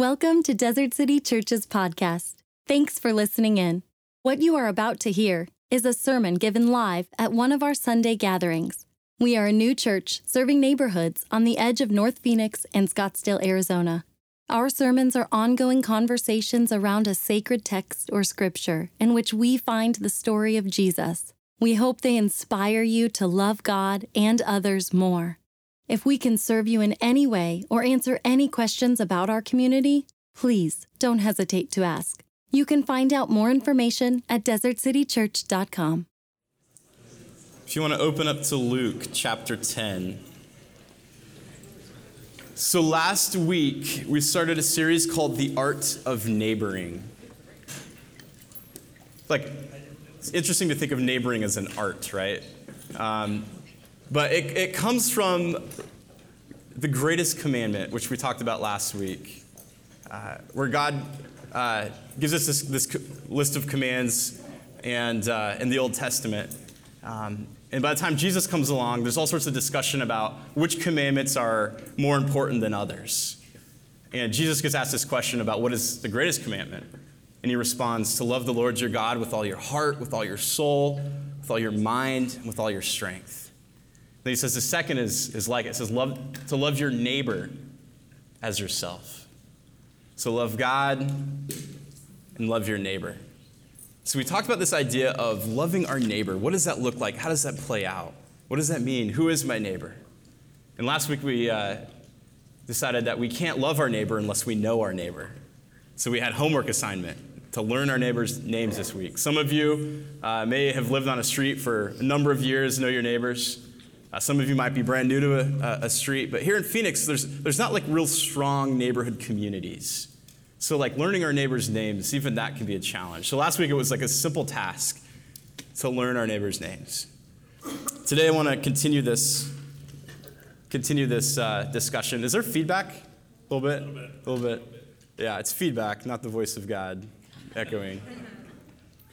Welcome to Desert City Church's podcast. Thanks for listening in. What you are about to hear is a sermon given live at one of our Sunday gatherings. We are a new church serving neighborhoods on the edge of North Phoenix and Scottsdale, Arizona. Our sermons are ongoing conversations around a sacred text or scripture in which we find the story of Jesus. We hope they inspire you to love God and others more. If we can serve you in any way or answer any questions about our community, please don't hesitate to ask. You can find out more information at desertcitychurch.com. If you want to open up to Luke chapter 10. So, last week we started a series called The Art of Neighboring. Like, it's interesting to think of neighboring as an art, right? Um, but it, it comes from the greatest commandment, which we talked about last week, uh, where God uh, gives us this, this, list of commands and uh, in the Old Testament. Um, and by the time Jesus comes along, there's all sorts of discussion about which commandments are more important than others. And Jesus gets asked this question about what is the greatest commandment. And he responds to love the Lord your God with all your heart, with all your soul, with all your mind, and with all your strength. He says the second is, is like it. It says love, to love your neighbor as yourself. So love God and love your neighbor. So we talked about this idea of loving our neighbor. What does that look like? How does that play out? What does that mean? Who is my neighbor? And last week we uh, decided that we can't love our neighbor unless we know our neighbor. So we had homework assignment to learn our neighbors' names this week. Some of you uh, may have lived on a street for a number of years, know your neighbors. Uh, some of you might be brand new to a, a, street, but here in Phoenix, there's, there's not like real strong neighborhood communities. So, like learning our neighbors' names, even that can be a challenge. So, last week it was like a simple task to learn our neighbors' names. Today, I want to continue this, continue this uh, discussion. Is there feedback? A little bit? A little bit. A little bit. Yeah, it's feedback, not the voice of God echoing.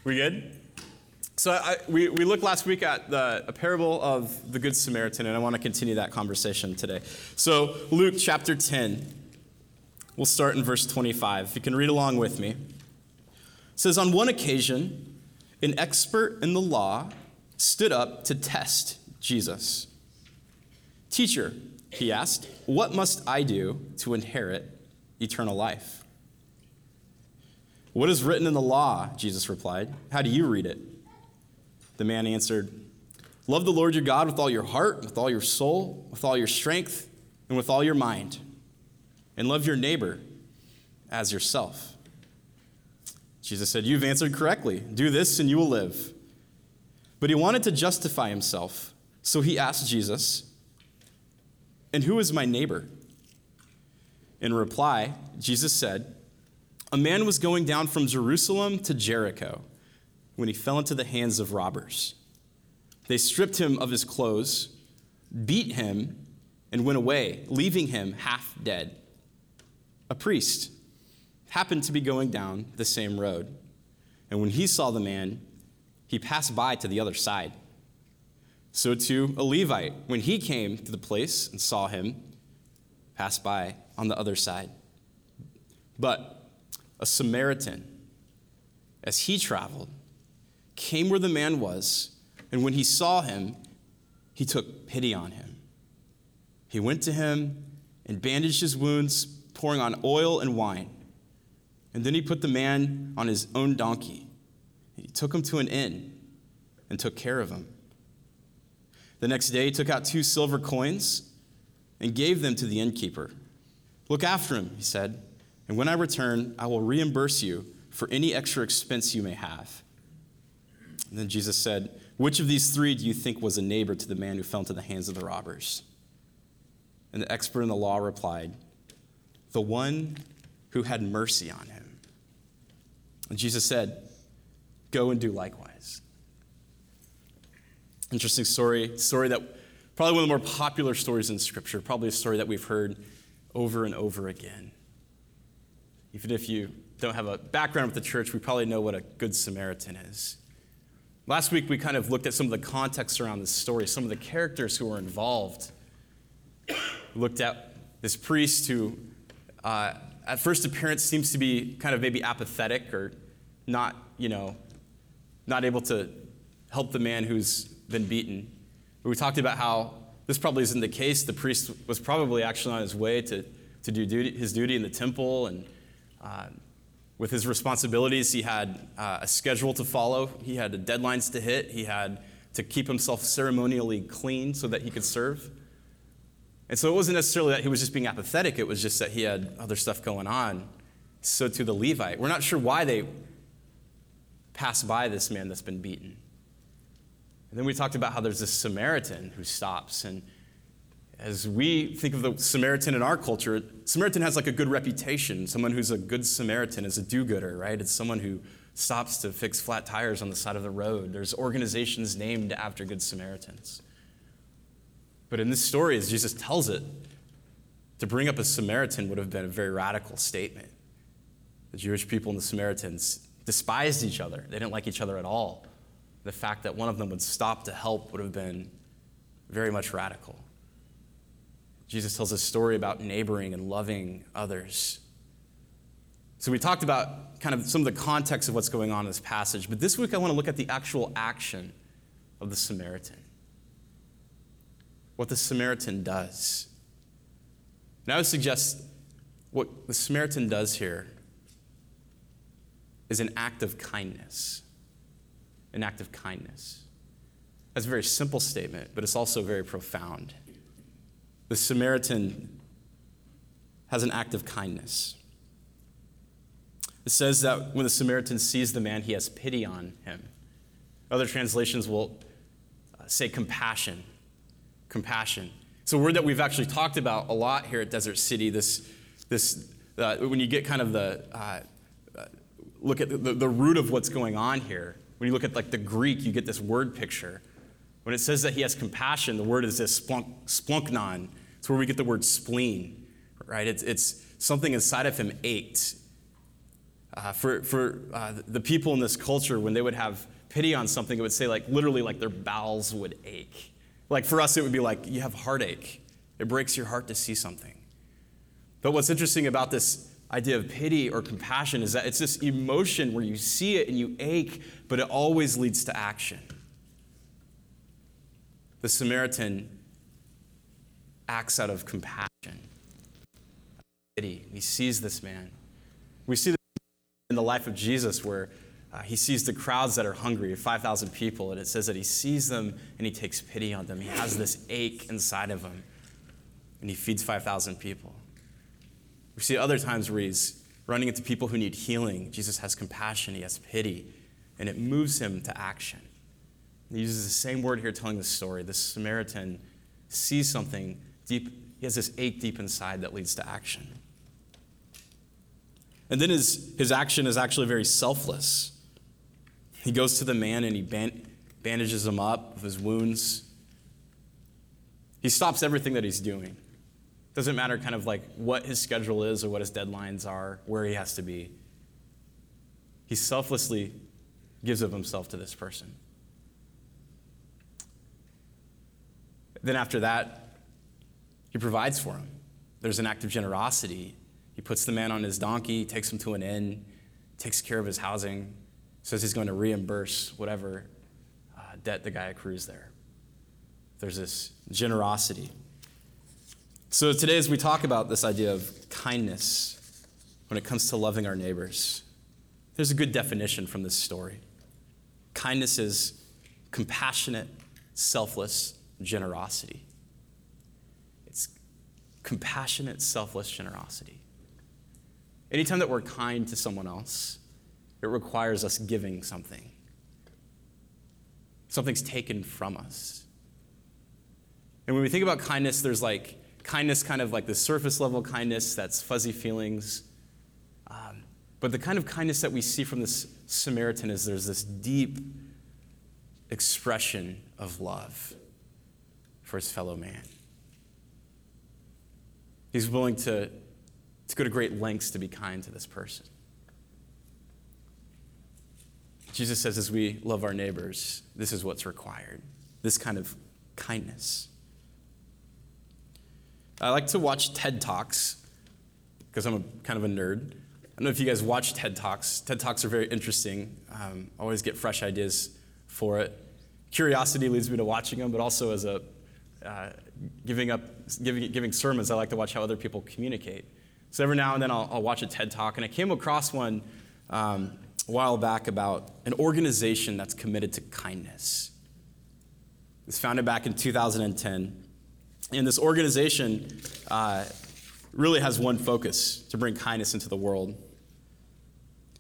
We good? So I, we, we looked last week at the, a parable of the Good Samaritan, and I want to continue that conversation today. So Luke chapter 10, we'll start in verse 25. If you can read along with me. It says, On one occasion, an expert in the law stood up to test Jesus. Teacher, he asked, what must I do to inherit eternal life? What is written in the law? Jesus replied. How do you read it? The man answered, Love the Lord your God with all your heart, with all your soul, with all your strength, and with all your mind. And love your neighbor as yourself. Jesus said, You've answered correctly. Do this and you will live. But he wanted to justify himself. So he asked Jesus, And who is my neighbor? In reply, Jesus said, A man was going down from Jerusalem to Jericho when he fell into the hands of robbers. They stripped him of his clothes, beat him, and went away, leaving him half dead. A priest happened to be going down the same road, and when he saw the man, he passed by to the other side. So too a Levite, when he came to the place and saw him, passed by on the other side. But a Samaritan, as he traveled, came where the man was, and when he saw him, he took pity on him. He went to him and bandaged his wounds, pouring on oil and wine. And then he put the man on his own donkey. He took him to an inn and took care of him. The next day, he took out two silver coins and gave them to the innkeeper. Look after him, he said, and when I return, I will reimburse you for any extra expense you may have. And then Jesus said, Which of these three do you think was a neighbor to the man who fell into the hands of the robbers? And the expert in the law replied, The one who had mercy on him. And Jesus said, Go and do likewise. Interesting story, story that probably one of the more popular stories in Scripture, probably a story that we've heard over and over again. Even if you don't have a background with the church, we probably know what a good Samaritan is. Last week, we kind of looked at some of the context around this story, some of the characters who were involved. We looked at this priest who uh, at first appearance seems to be kind of maybe apathetic or not, you know, not able to help the man who's been beaten. But we talked about how this probably isn't the case. The priest was probably actually on his way to, to do duty, his duty in the temple, and uh, with his responsibilities, he had uh, a schedule to follow, he had deadlines to hit, he had to keep himself ceremonially clean so that he could serve. And so it wasn't necessarily that he was just being apathetic, it was just that he had other stuff going on. So to the Levite. We're not sure why they pass by this man that's been beaten. And then we talked about how there's this Samaritan who stops. And as we think of the Samaritan in our culture, Samaritan has like a good reputation. Someone who's a good Samaritan is a do gooder, right? It's someone who stops to fix flat tires on the side of the road. There's organizations named after good Samaritans. But in this story, as Jesus tells it, to bring up a Samaritan would have been a very radical statement. The Jewish people and the Samaritans despised each other, they didn't like each other at all. The fact that one of them would stop to help would have been very much radical. Jesus tells a story about neighboring and loving others. So we talked about kind of some of the context of what's going on in this passage, but this week I want to look at the actual action of the Samaritan what the Samaritan does. And I would suggest what the Samaritan does here is an act of kindness. An act of kindness. That's a very simple statement, but it's also very profound. The Samaritan has an act of kindness. It says that when the Samaritan sees the man, he has pity on him. Other translations will say compassion compassion. It's a word that we've actually talked about a lot here at Desert City. This, this uh, when you get kind of the uh, uh, look at the, the, root of what's going on here. When you look at like the Greek, you get this word picture. When it says that he has compassion, the word is this splunk, splunknon. It's where we get the word spleen, right? It's, it's something inside of him ached. Uh, for for uh, the people in this culture, when they would have pity on something, it would say like literally like their bowels would ache. Like for us, it would be like you have heartache. It breaks your heart to see something. But what's interesting about this idea of pity or compassion is that it's this emotion where you see it and you ache, but it always leads to action. The Samaritan acts out of compassion, pity. He sees this man. We see this in the life of Jesus where uh, he sees the crowds that are hungry, 5,000 people, and it says that he sees them and he takes pity on them. He has this ache inside of him, and he feeds 5,000 people. We see other times where he's running into people who need healing. Jesus has compassion, he has pity, and it moves him to action. He uses the same word here telling the story. This Samaritan sees something deep, he has this ache deep inside that leads to action. And then his, his action is actually very selfless. He goes to the man and he bandages him up of his wounds. He stops everything that he's doing. Doesn't matter kind of like what his schedule is or what his deadlines are, where he has to be. He selflessly gives of himself to this person. Then after that, he provides for him. There's an act of generosity. He puts the man on his donkey, takes him to an inn, takes care of his housing, says he's going to reimburse whatever uh, debt the guy accrues there. There's this generosity. So today, as we talk about this idea of kindness when it comes to loving our neighbors, there's a good definition from this story. Kindness is compassionate, selfless generosity. It's compassionate, selfless generosity. Anytime that we're kind to someone else, it requires us giving something. Something's taken from us. And when we think about kindness, there's like kindness, kind of like the surface level kindness that's fuzzy feelings. Um, but the kind of kindness that we see from this Samaritan is there's this deep expression of love for his fellow man. He's willing to, to go to great lengths to be kind to this person. Jesus says, as we love our neighbors, this is what's required this kind of kindness. I like to watch TED Talks because I'm a, kind of a nerd. I don't know if you guys watch TED Talks. TED Talks are very interesting. Um, always get fresh ideas for it. Curiosity leads me to watching them, but also as a uh, giving up giving, giving sermons, I like to watch how other people communicate. So every now and then I'll, I'll watch a TED Talk, and I came across one um, a while back about an organization that's committed to kindness. It was founded back in 2010, and this organization uh, really has one focus to bring kindness into the world.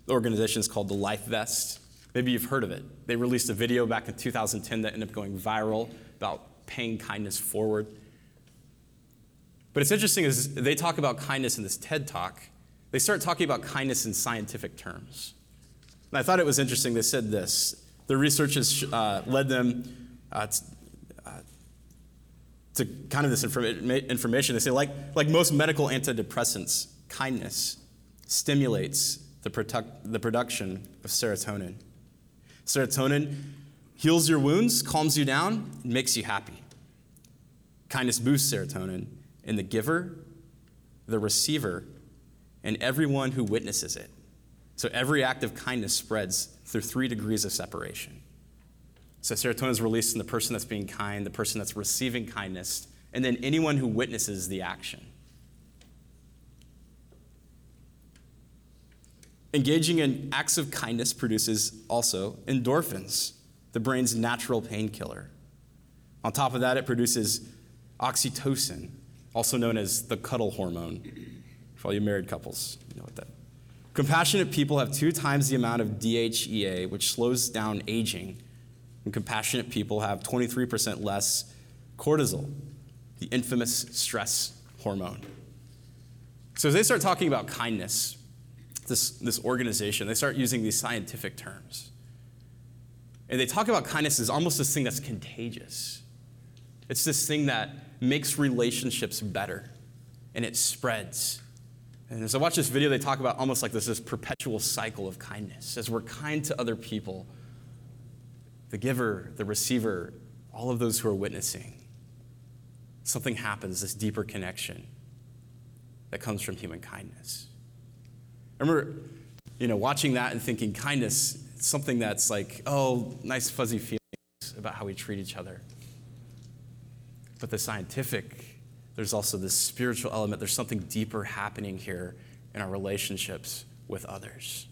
The organization is called the Life Vest. Maybe you've heard of it. They released a video back in 2010 that ended up going viral about paying kindness forward. But it's interesting is they talk about kindness in this TED talk. They start talking about kindness in scientific terms. And I thought it was interesting. They said this. Their research has uh, led them uh, to, uh, to kind of this informa- information. They say, like, like most medical antidepressants, kindness stimulates the, the production of serotonin. Serotonin heals your wounds, calms you down, and makes you happy. Kindness boosts serotonin in the giver, the receiver, and everyone who witnesses it. So every act of kindness spreads through three degrees of separation. So serotonin is released in the person that's being kind, the person that's receiving kindness, and then anyone who witnesses the action. Engaging in acts of kindness produces also endorphins, the brain's natural painkiller. On top of that, it produces oxytocin, also known as the cuddle hormone. For all you married couples, you know what that. Compassionate people have two times the amount of DHEA, which slows down aging, and compassionate people have 23% less cortisol, the infamous stress hormone. So as they start talking about kindness, this, this organization, they start using these scientific terms. And they talk about kindness as almost this thing that's contagious. It's this thing that makes relationships better and it spreads. And as I watch this video, they talk about almost like this, this perpetual cycle of kindness. As we're kind to other people, the giver, the receiver, all of those who are witnessing, something happens, this deeper connection that comes from human kindness. I remember, you know, watching that and thinking kindness, something that's like, oh, nice fuzzy feelings about how we treat each other. But the scientific, there's also this spiritual element. There's something deeper happening here in our relationships with others.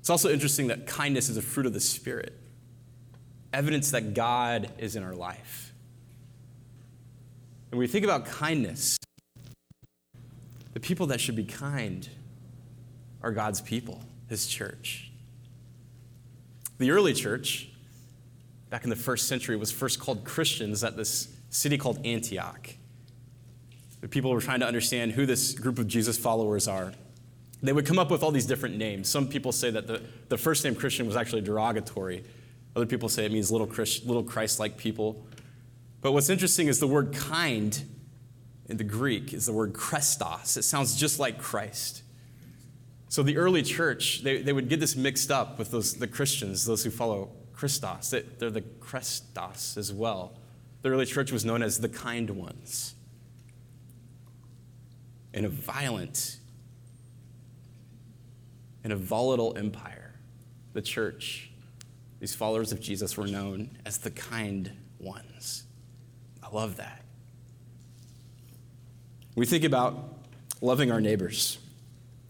It's also interesting that kindness is a fruit of the Spirit, evidence that God is in our life. And when we think about kindness, the people that should be kind are God's people, His church. The early church, back in the first century, was first called Christians at this city called Antioch. The people were trying to understand who this group of Jesus followers are. They would come up with all these different names. Some people say that the, the first name Christian was actually derogatory. Other people say it means little, Christ, little Christ-like people. But what's interesting is the word kind in the Greek is the word Christos. It sounds just like Christ. So the early church, they, they would get this mixed up with those, the Christians, those who follow Christos. They, they're the Christos as well. The early church was known as the kind ones. In a violent, in a volatile empire, the church, these followers of Jesus were known as the kind ones. I love that. We think about loving our neighbors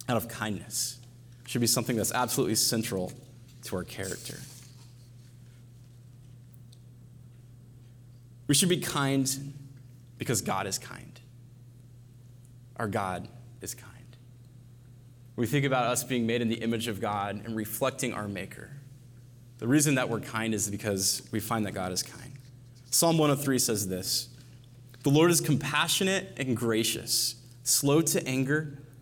out of kindness. Should be something that's absolutely central to our character. We should be kind because God is kind. Our God is kind. We think about us being made in the image of God and reflecting our Maker. The reason that we're kind is because we find that God is kind. Psalm 103 says this The Lord is compassionate and gracious, slow to anger,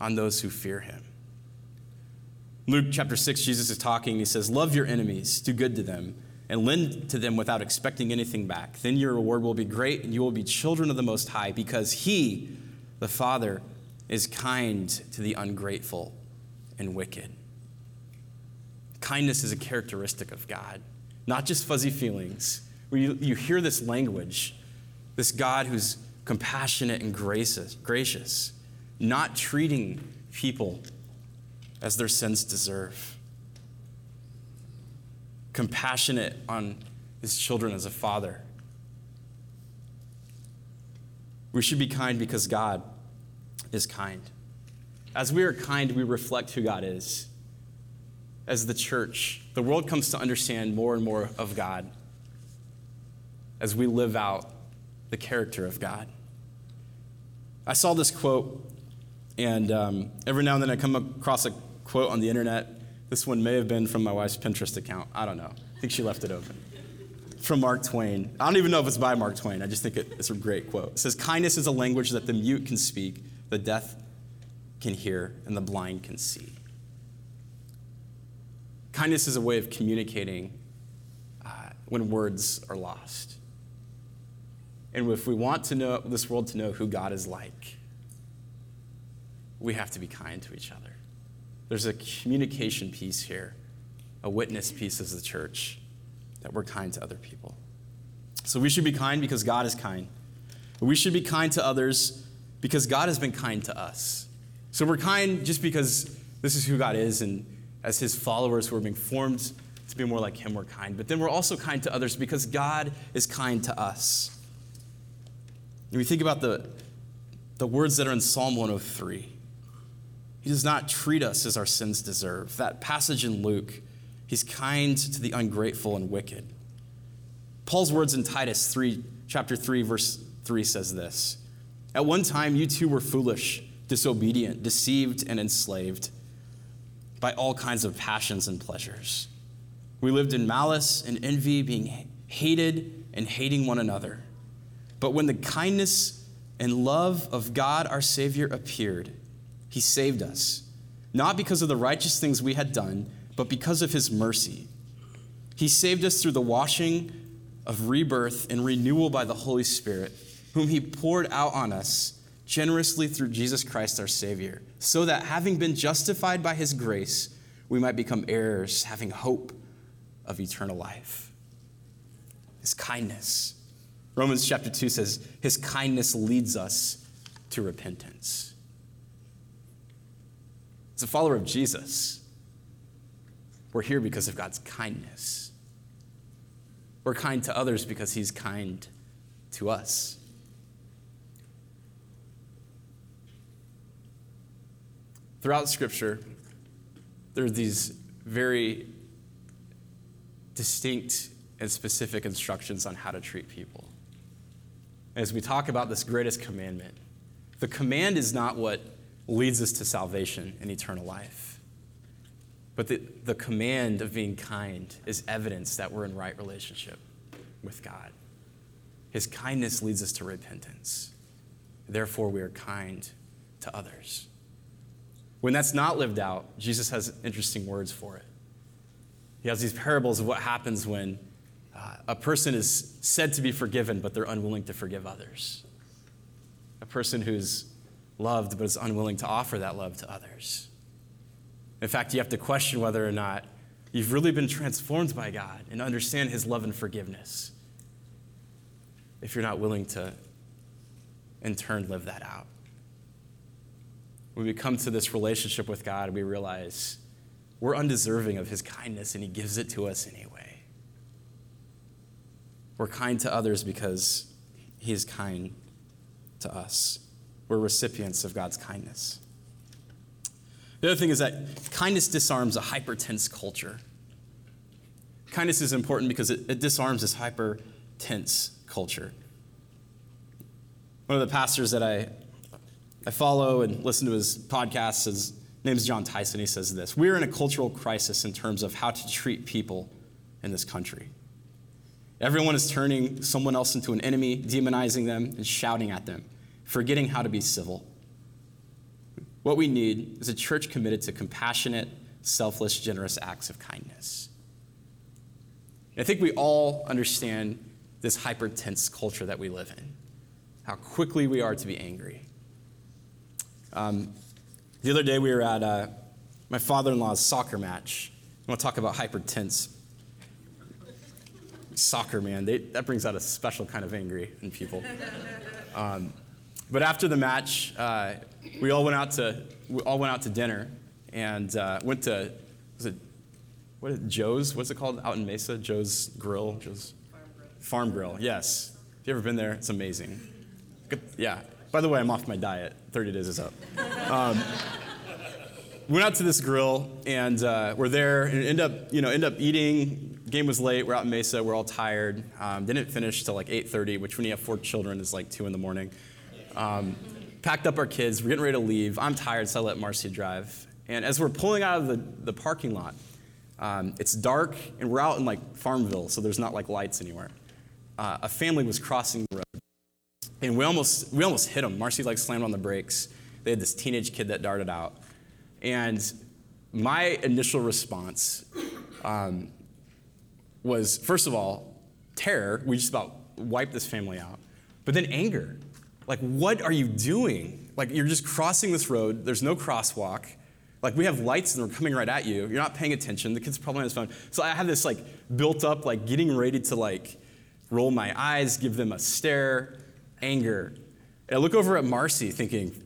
on those who fear him. Luke chapter 6, Jesus is talking. He says, Love your enemies, do good to them, and lend to them without expecting anything back. Then your reward will be great, and you will be children of the Most High, because He, the Father, is kind to the ungrateful and wicked. Kindness is a characteristic of God, not just fuzzy feelings. Where you, you hear this language, this God who's compassionate and gracious, gracious, not treating people as their sins deserve. Compassionate on his children as a father. We should be kind because God is kind. As we are kind, we reflect who God is. As the church, the world comes to understand more and more of God as we live out the character of God. I saw this quote, and um, every now and then I come across a quote on the internet. This one may have been from my wife's Pinterest account. I don't know. I think she left it open. From Mark Twain. I don't even know if it's by Mark Twain. I just think it, it's a great quote. It says, Kindness is a language that the mute can speak, the deaf can hear, and the blind can see. Kindness is a way of communicating uh, when words are lost. And if we want to know this world to know who God is like, we have to be kind to each other. There's a communication piece here, a witness piece as the church, that we're kind to other people. So we should be kind because God is kind. We should be kind to others because God has been kind to us. So we're kind just because this is who God is, and as His followers who are being formed to be more like Him, we're kind. But then we're also kind to others because God is kind to us. And we think about the, the words that are in Psalm 103. He does not treat us as our sins deserve. That passage in Luke, he's kind to the ungrateful and wicked. Paul's words in Titus 3, chapter 3, verse 3 says this At one time, you too were foolish, disobedient, deceived, and enslaved by all kinds of passions and pleasures. We lived in malice and envy, being hated and hating one another. But when the kindness and love of God our Savior appeared, he saved us, not because of the righteous things we had done, but because of his mercy. He saved us through the washing of rebirth and renewal by the Holy Spirit, whom he poured out on us generously through Jesus Christ our Savior, so that having been justified by his grace, we might become heirs, having hope of eternal life. His kindness Romans chapter 2 says, His kindness leads us to repentance. As a follower of Jesus, we're here because of God's kindness. We're kind to others because He's kind to us. Throughout Scripture, there are these very distinct and specific instructions on how to treat people as we talk about this greatest commandment, the command is not what leads us to salvation and eternal life. But the, the command of being kind is evidence that we're in right relationship with God. His kindness leads us to repentance. Therefore, we are kind to others. When that's not lived out, Jesus has interesting words for it. He has these parables of what happens when uh, a person is said to be forgiven, but they're unwilling to forgive others. A person who's loved, but is unwilling to offer that love to others. In fact, you have to question whether or not you've really been transformed by God and understand His love and forgiveness if you're not willing to, in turn, live that out. When we come to this relationship with God, we realize we're undeserving of His kindness, and He gives it to us anyway. We're kind to others because He is kind to us. We're recipients of God's kindness. The other thing is that kindness disarms a hyper tense culture. Kindness is important because it, it disarms this hyper tense culture. One of the pastors that I, I follow and listen to his podcasts, his name is Jon Tyson. He says this We're in a cultural crisis in terms of how to treat people in this country. Everyone is turning someone else into an enemy, demonizing them, and shouting at them. Forgetting how to be civil. What we need is a church committed to compassionate, selfless, generous acts of kindness. I think we all understand this hyper tense culture that we live in, how quickly we are to be angry. Um, the other day we were at uh, my father in law's soccer match. I want to talk about hyper tense. Soccer, man, they, that brings out a special kind of angry in people. Um, but after the match, uh, we all went out to we all went out to dinner and uh, went to was it what is it, Joe's? What's it called out in Mesa? Joe's Grill. Joe's Farm Grill. Farm Grill. Yes. Have you ever been there? It's amazing. Good. Yeah. By the way, I'm off my diet. 30 days is up. Um, went out to this grill and uh, we're there and end up you know end up eating. Game was late. We're out in Mesa. We're all tired. Um, didn't finish till like 8:30, which when you have four children is like two in the morning. Um, packed up our kids. We're getting ready to leave. I'm tired, so I let Marcy drive. And as we're pulling out of the, the parking lot, um, it's dark, and we're out in like Farmville, so there's not like lights anywhere. Uh, a family was crossing the road, and we almost we almost hit them. Marcy like slammed on the brakes. They had this teenage kid that darted out, and my initial response um, was first of all terror. We just about wiped this family out, but then anger. Like, what are you doing? Like, you're just crossing this road, there's no crosswalk. Like, we have lights and they're coming right at you. You're not paying attention. The kid's probably on his phone. So I have this, like, built up, like, getting ready to, like, roll my eyes, give them a stare, anger. And I look over at Marcy thinking,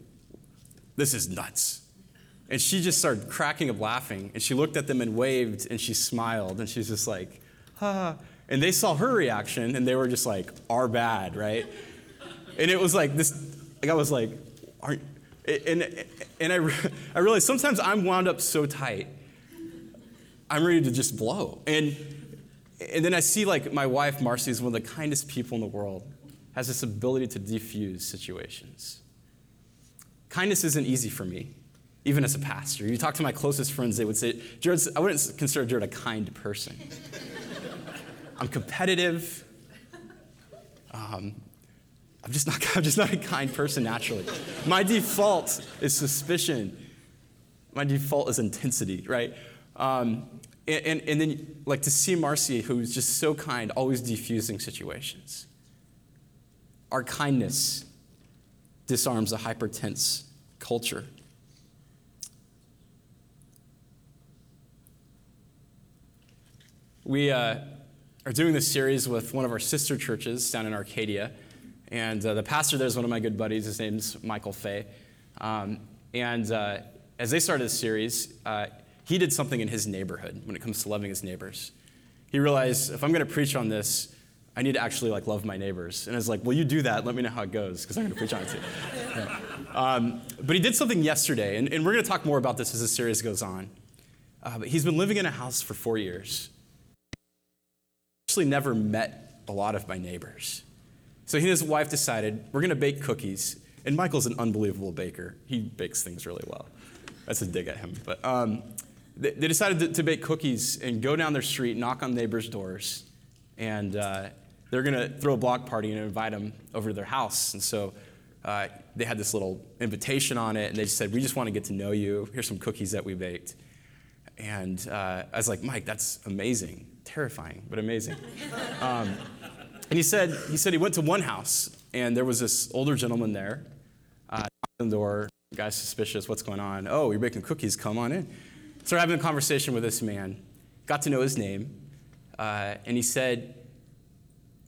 this is nuts. And she just started cracking up laughing. And she looked at them and waved and she smiled. And she's just like, ha. And they saw her reaction and they were just like, our bad, right? And it was like this, like I was like, aren't, and, and I, I realized sometimes I'm wound up so tight, I'm ready to just blow. And, and then I see like my wife, Marcy, is one of the kindest people in the world, has this ability to defuse situations. Kindness isn't easy for me, even as a pastor. You talk to my closest friends, they would say, Jared, I wouldn't consider Jared a kind person. I'm competitive. Um, I'm just not, I'm just not a kind person naturally. My default is suspicion. My default is intensity, right? Um, and, and, and, then, like, to see Marcy, who's just so kind, always defusing situations. Our kindness disarms a hypertense culture. We uh, are doing this series with one of our sister churches down in Arcadia. And uh, the pastor there is one of my good buddies. His name's Michael Fay. Um, and uh, as they started this series, uh, he did something in his neighborhood when it comes to loving his neighbors. He realized if I'm going to preach on this, I need to actually like love my neighbors. And I was like, well, you do that. Let me know how it goes because I'm going to preach on it too. Um, but he did something yesterday, and, and we're going to talk more about this as the series goes on. Uh, but he's been living in a house for four years. Actually, never met a lot of my neighbors. So he and his wife decided, we're going to bake cookies. And Michael's an unbelievable baker. He bakes things really well. That's a dig at him. But um, they, they, decided to, to, bake cookies and go down their street, knock on neighbors' doors, and uh, they're going to throw a block party and invite them over to their house. And so uh, they had this little invitation on it, and they just said, We just want to get to know you. Here's some cookies that we baked. And uh, I was like, Mike, that's amazing. Terrifying, but amazing. Um, and he said, he said he went to one house, and there was this older gentleman there. Uh, the door, guy's suspicious, what's going on? Oh, you're baking cookies, come on in. Started having a conversation with this man, got to know his name, uh, and he said,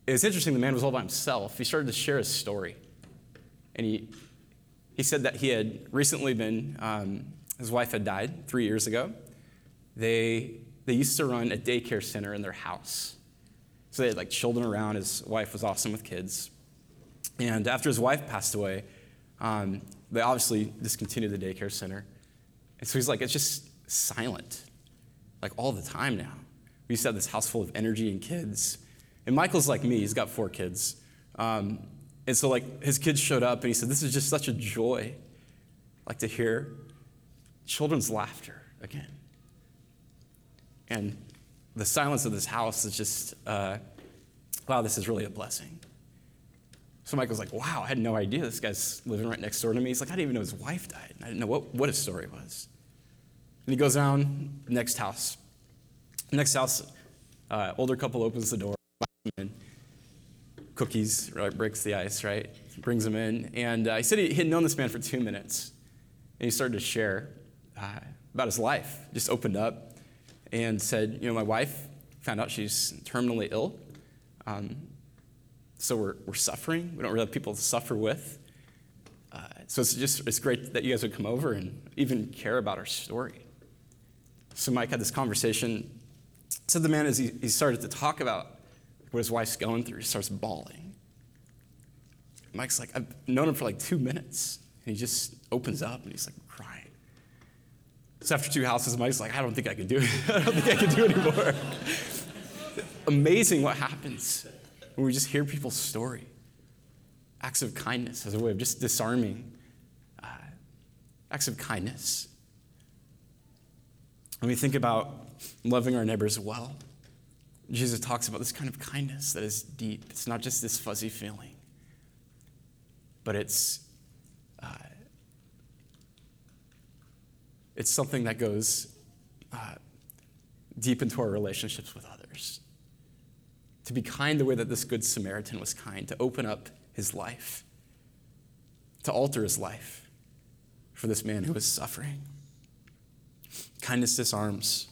it was interesting, the man was all by himself. He started to share his story. And he, he said that he had recently been, um, his wife had died three years ago. They, they used to run a daycare center in their house. So they had like children around. His wife was awesome with kids. And after his wife passed away, um, they obviously discontinued the daycare center. And so he's like, it's just silent, like all the time now. We used to have this house full of energy and kids. And Michael's like me, he's got four kids. Um, and so, like, his kids showed up, and he said, This is just such a joy, like, to hear children's laughter again. And the silence of this house is just, uh, wow, this is really a blessing. So Michael's like, wow, I had no idea this guy's living right next door to me. He's like, I didn't even know his wife died. I didn't know what, what his story was. And he goes down, next house. Next house, uh, older couple opens the door, cookies, right, breaks the ice, right? Brings him in. And uh, he said he had known this man for two minutes. And he started to share uh, about his life. Just opened up and said, You know, my wife found out she's terminally ill. Um, so we're, we're suffering. We don't really have people to suffer with. Uh, so it's just it's great that you guys would come over and even care about our story. So Mike had this conversation. Said the man as he, he started to talk about what his wife's going through, he starts bawling. Mike's like, I've known him for like two minutes. And he just opens up and he's like. So after two houses, Mike's like, I don't think I can do it. I don't think I can do it anymore. Amazing what happens when we just hear people's story. Acts of kindness as a way of just disarming. Uh, acts of kindness. When we think about loving our neighbors well, Jesus talks about this kind of kindness that is deep. It's not just this fuzzy feeling, but it's uh, it's something that goes uh, deep into our relationships with others. To be kind the way that this Good Samaritan was kind, to open up his life, to alter his life for this man who was suffering. Kindness disarms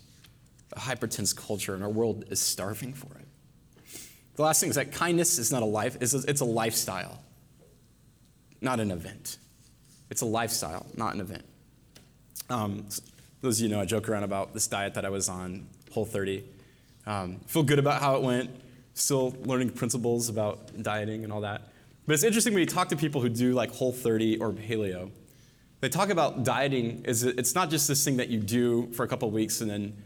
a hypertense culture, and our world is starving for it. The last thing is that kindness is not a life, it's a, it's a lifestyle, not an event. It's a lifestyle, not an event. Um, those of you know, I joke around about this diet that I was on, Whole 30. Um, feel good about how it went, still learning principles about dieting and all that. But it's interesting when you talk to people who do like Whole 30 or paleo, they talk about dieting is it's not just this thing that you do for a couple weeks and then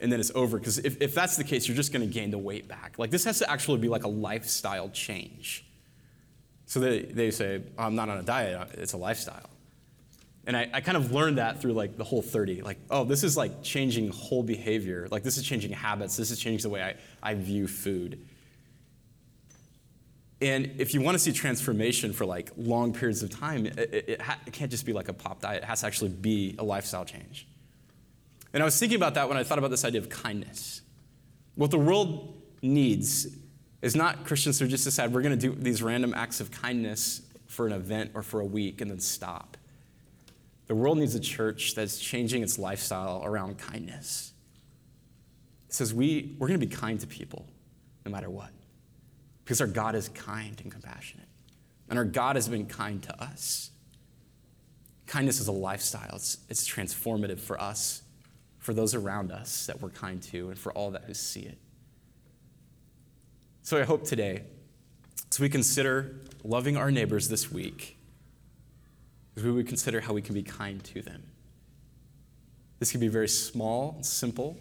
and then it's over. Because if, if that's the case, you're just going to gain the weight back. Like this has to actually be like a lifestyle change. So they, they say, I'm not on a diet, it's a lifestyle. And I, I kind of learned that through like the whole 30. Like, oh, this is like changing whole behavior. Like this is changing habits. This is changing the way I, I view food. And if you want to see transformation for like long periods of time, it, it, ha- it can't just be like a pop diet. It has to actually be a lifestyle change. And I was thinking about that when I thought about this idea of kindness. What the world needs is not Christians who just decide we're going to do these random acts of kindness for an event or for a week and then stop. The world needs a church that's changing its lifestyle around kindness. It says we, we're going to be kind to people no matter what because our God is kind and compassionate. And our God has been kind to us. Kindness is a lifestyle, it's, it's transformative for us for those around us that we're kind to, and for all that who see it. So I hope today, as we consider loving our neighbors this week, as we would consider how we can be kind to them. This could be very small, simple.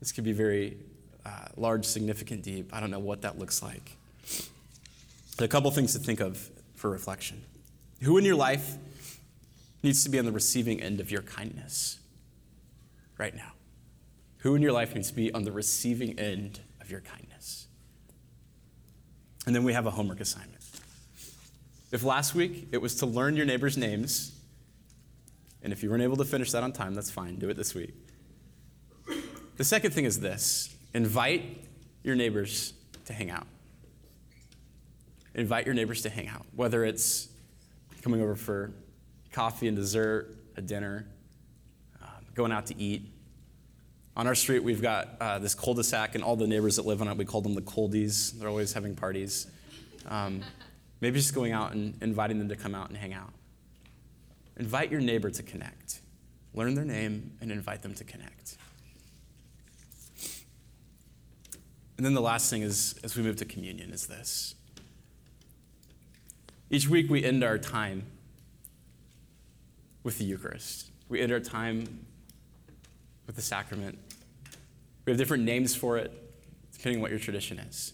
This could be very uh, large, significant, deep. I don't know what that looks like. But a couple things to think of for reflection. Who in your life needs to be on the receiving end of your kindness? right now? Who in your life needs to be on the receiving end of your kindness? And then we have a homework assignment. If last week it was to learn your neighbors' names, and if you weren't able to finish that on time, that's fine. Do it this week. The second thing is this invite your neighbors to hang out. Invite your neighbors to hang out, whether it's coming over for coffee and dessert, a dinner, going out to eat. On our street, we've got uh, this cul-de-sac, and all the neighbors that live on it, we call them the coldies. They're always having parties. Um, maybe just going out and inviting them to come out and hang out. Invite your neighbor to connect. Learn their name and invite them to connect. And then the last thing is, as we move to communion, is this. Each week we end our time with the Eucharist. We end our time with the sacrament. We have different names for it, depending on what your tradition is.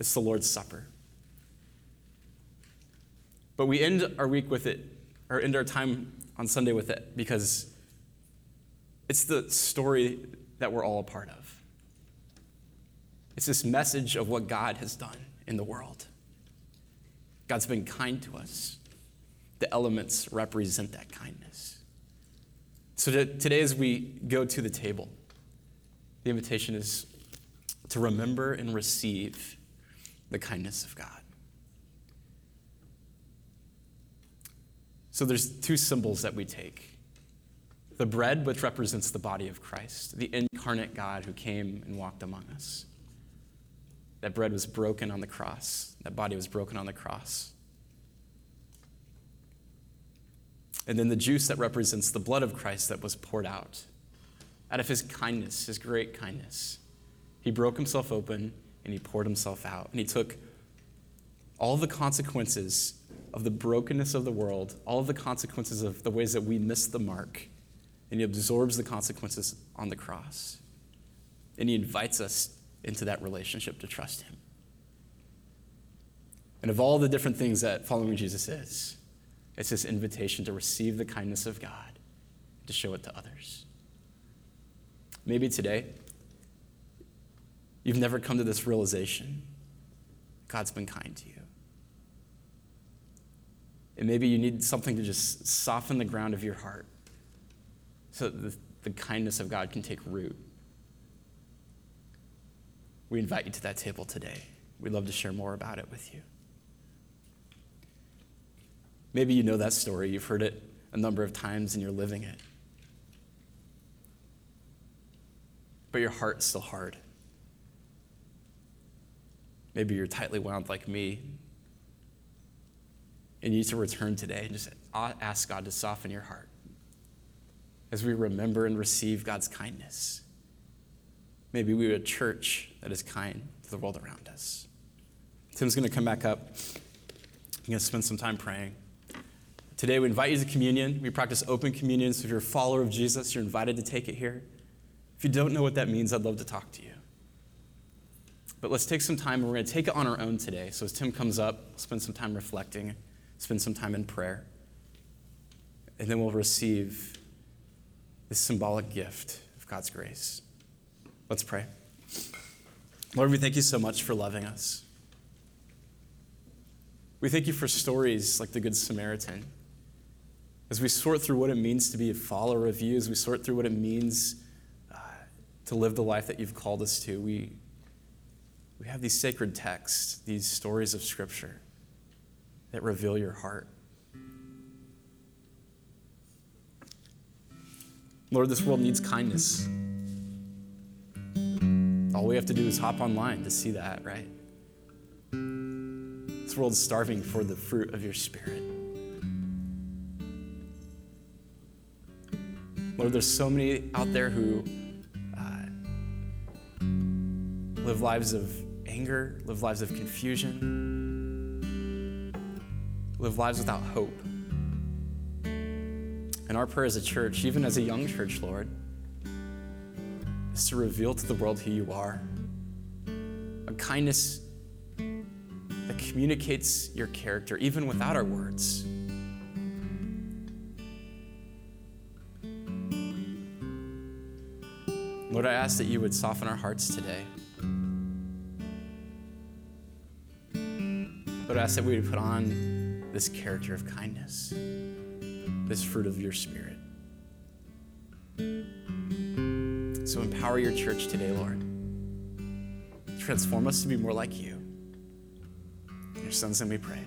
It's the Lord's Supper. But we end our week with it, or end our time on Sunday with it, because it's the story that we're all a part of. It's this message of what God has done in the world. God's been kind to us. The elements represent that kindness. So today, as we go to the table, the invitation is to remember and receive the kindness of God. So there's two symbols that we take. The bread, which represents the body of Christ, the incarnate God who came and walked among us. That bread was broken on the cross, that body was broken on the cross. And then the juice that represents the blood of Christ that was poured out. Out of his kindness, his great kindness, he broke himself open and he poured himself out. And he took all the consequences of the brokenness of the world, all of the consequences of the ways that we miss the mark, and he absorbs the consequences on the cross. And he invites us into that relationship to trust him. And of all the different things that following Jesus is, it's this invitation to receive the kindness of God, and to show it to others. Maybe today, you've never come to this realization God's been kind to you. And maybe you need something to just soften the ground of your heart so that the, the kindness of God can take root. We invite you to that table today. We'd love to share more about it with you. Maybe you know that story, you've heard it a number of times and you're living it. But your heart's still hard. Maybe you're tightly wound like me. And you need to return today and just ask God to soften your heart as we remember and receive God's kindness. Maybe we are a church that is kind to the world around us. Tim's going to come back up. I'm going to spend some time praying. Today, we invite you to communion. We practice open communion, so if you're a follower of Jesus, you're invited to take it here. If you don't know what that means, I'd love to talk to you. But let's take some time, and we're going to take it on our own today. So as Tim comes up, spend some time reflecting, spend some time in prayer, and then we'll receive this symbolic gift of God's grace. Let's pray. Lord, we thank you so much for loving us. We thank you for stories like the Good Samaritan as we sort through what it means to be a follower of you, as we sort through what it means uh, to live the life that you've called us to, we, we have these sacred texts, these stories of Scripture that reveal your heart. Lord, this world needs kindness. All we have to do is hop online to see that, right? This world is starving for the fruit of your Spirit. Lord, there's so many out there who uh, live lives of anger, live lives of confusion, live lives without hope. And our prayer as a church, even as a young church, Lord, is to reveal to the world who you are. A kindness that communicates your character, even without our words. Lord, I ask that you would soften our hearts today. Lord, I ask that we would put on this character of kindness, this fruit of your spirit. So empower your church today, Lord. Transform us to be more like you. In your son's name we pray.